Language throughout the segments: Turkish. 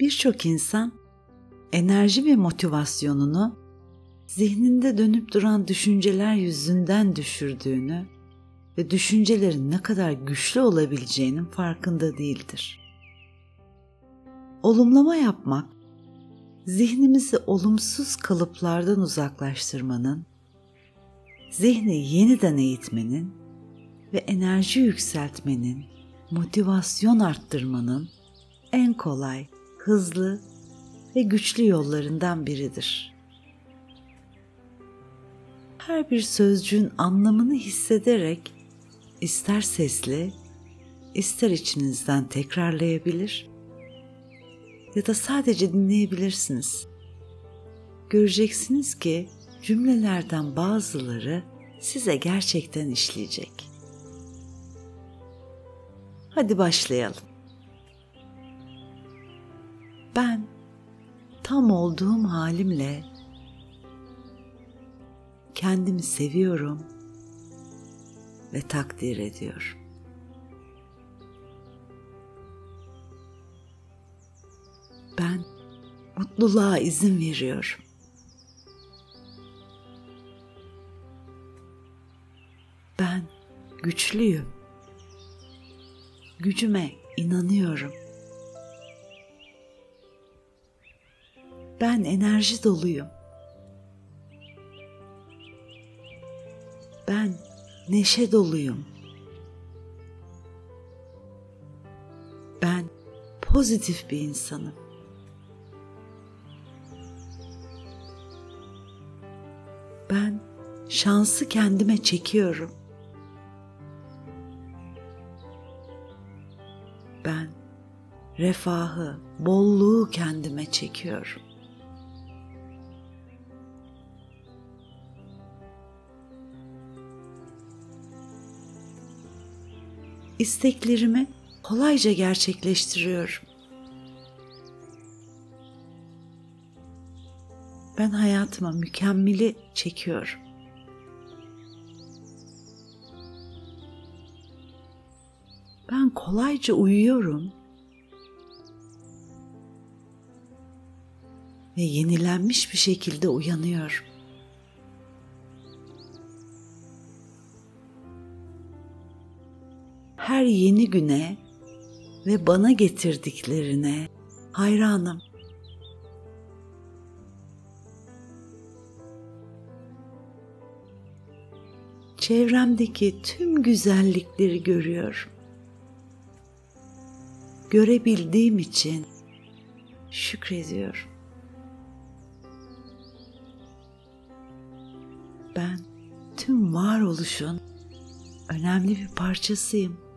Birçok insan enerji ve motivasyonunu zihninde dönüp duran düşünceler yüzünden düşürdüğünü ve düşüncelerin ne kadar güçlü olabileceğinin farkında değildir. Olumlama yapmak, zihnimizi olumsuz kalıplardan uzaklaştırmanın, zihni yeniden eğitmenin ve enerji yükseltmenin, motivasyon arttırmanın en kolay, hızlı ve güçlü yollarından biridir. Her bir sözcüğün anlamını hissederek ister sesli, ister içinizden tekrarlayabilir ya da sadece dinleyebilirsiniz. Göreceksiniz ki cümlelerden bazıları size gerçekten işleyecek. Hadi başlayalım. Ben tam olduğum halimle kendimi seviyorum ve takdir ediyorum. Ben mutluluğa izin veriyorum. Ben güçlüyüm. Gücüme inanıyorum. Ben enerji doluyum. Ben neşe doluyum. Ben pozitif bir insanım. Ben şansı kendime çekiyorum. Ben refahı, bolluğu kendime çekiyorum. İsteklerimi kolayca gerçekleştiriyorum. Ben hayatıma mükemmeli çekiyorum. Ben kolayca uyuyorum. Ve yenilenmiş bir şekilde uyanıyorum. Her yeni güne ve bana getirdiklerine hayranım. Çevremdeki tüm güzellikleri görüyorum. Görebildiğim için şükrediyorum. Ben tüm varoluşun önemli bir parçasıyım.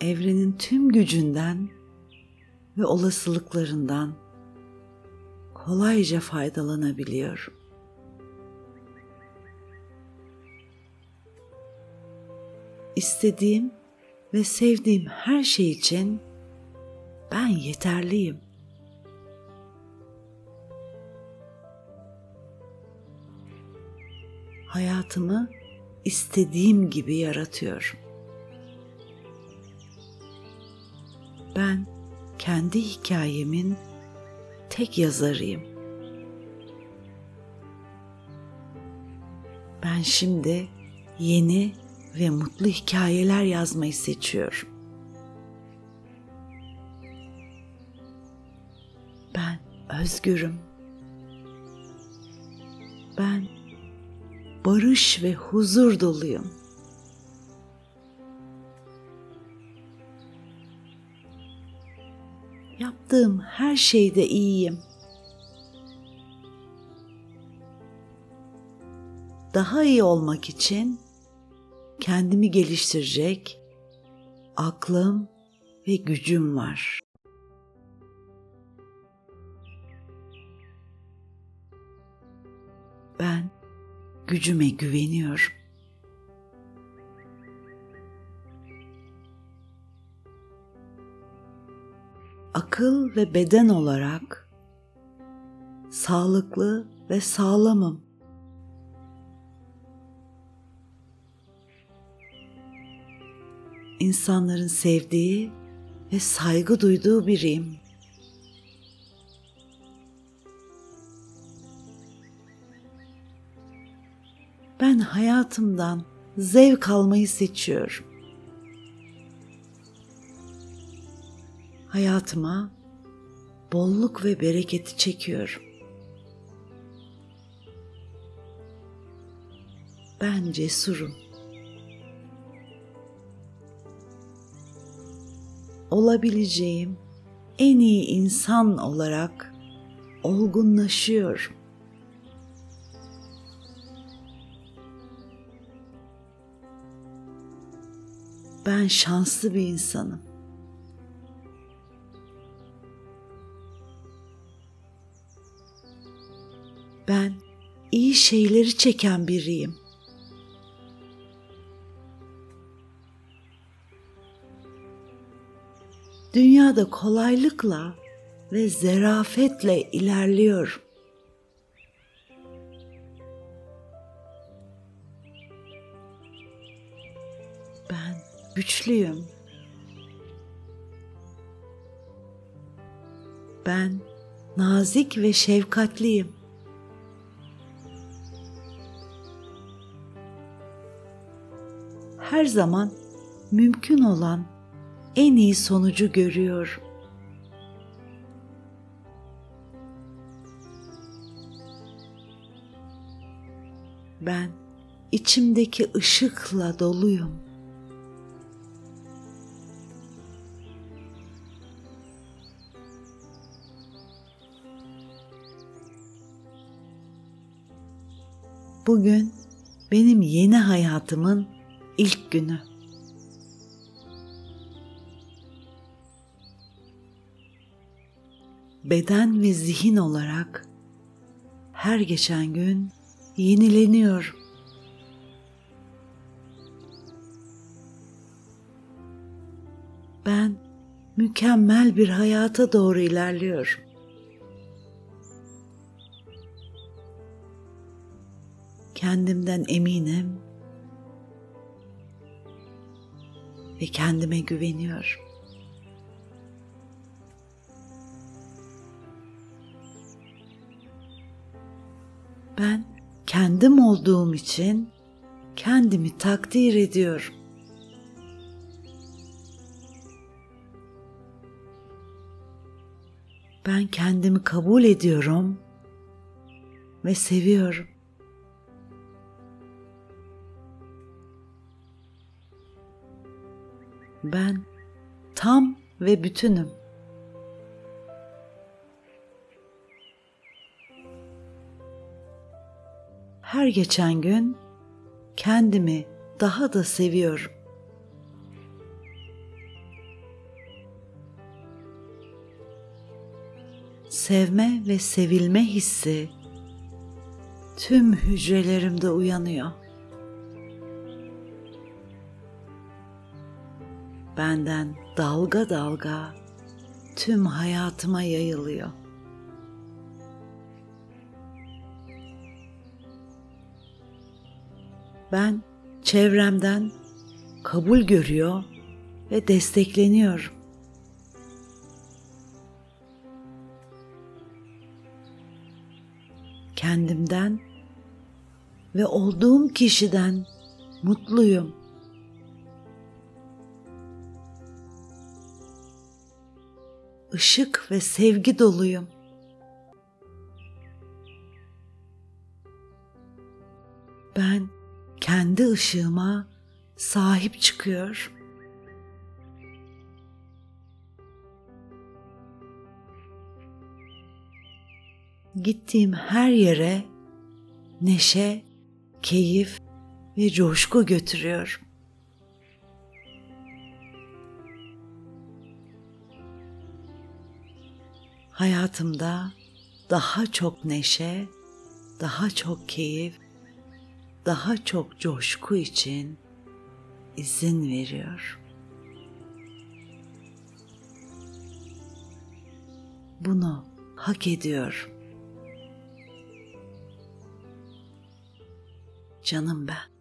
Evrenin tüm gücünden ve olasılıklarından kolayca faydalanabiliyorum. İstediğim ve sevdiğim her şey için ben yeterliyim. Hayatımı istediğim gibi yaratıyorum. Ben kendi hikayemin tek yazarıyım. Ben şimdi yeni ve mutlu hikayeler yazmayı seçiyorum. Ben özgürüm. Ben barış ve huzur doluyum. Yaptığım her şeyde iyiyim. Daha iyi olmak için kendimi geliştirecek aklım ve gücüm var. Ben gücüme güveniyorum. Akıl ve beden olarak sağlıklı ve sağlamım. İnsanların sevdiği ve saygı duyduğu biriyim. Ben hayatımdan zevk almayı seçiyorum. Hayatıma bolluk ve bereketi çekiyorum. Ben cesurum. Olabileceğim en iyi insan olarak olgunlaşıyorum. Ben şanslı bir insanım. Ben iyi şeyleri çeken biriyim. Dünyada kolaylıkla ve zerafetle ilerliyorum. Ben güçlüyüm. Ben nazik ve şefkatliyim. Her zaman mümkün olan en iyi sonucu görüyorum. Ben içimdeki ışıkla doluyum. Bugün benim yeni hayatımın ilk günü. Beden ve zihin olarak her geçen gün yenileniyorum. Ben mükemmel bir hayata doğru ilerliyorum. Kendimden eminim ve kendime güveniyorum. Ben kendim olduğum için kendimi takdir ediyorum. Ben kendimi kabul ediyorum ve seviyorum. Ben tam ve bütünüm. Her geçen gün kendimi daha da seviyorum. Sevme ve sevilme hissi tüm hücrelerimde uyanıyor. Benden dalga dalga tüm hayatıma yayılıyor. Ben çevremden kabul görüyor ve destekleniyorum. Kendimden ve olduğum kişiden mutluyum. Işık ve sevgi doluyum. Ben kendi ışığıma sahip çıkıyor. Gittiğim her yere neşe, keyif ve coşku götürüyorum. Hayatımda daha çok neşe, daha çok keyif, daha çok coşku için izin veriyor. Bunu hak ediyor. Canım ben.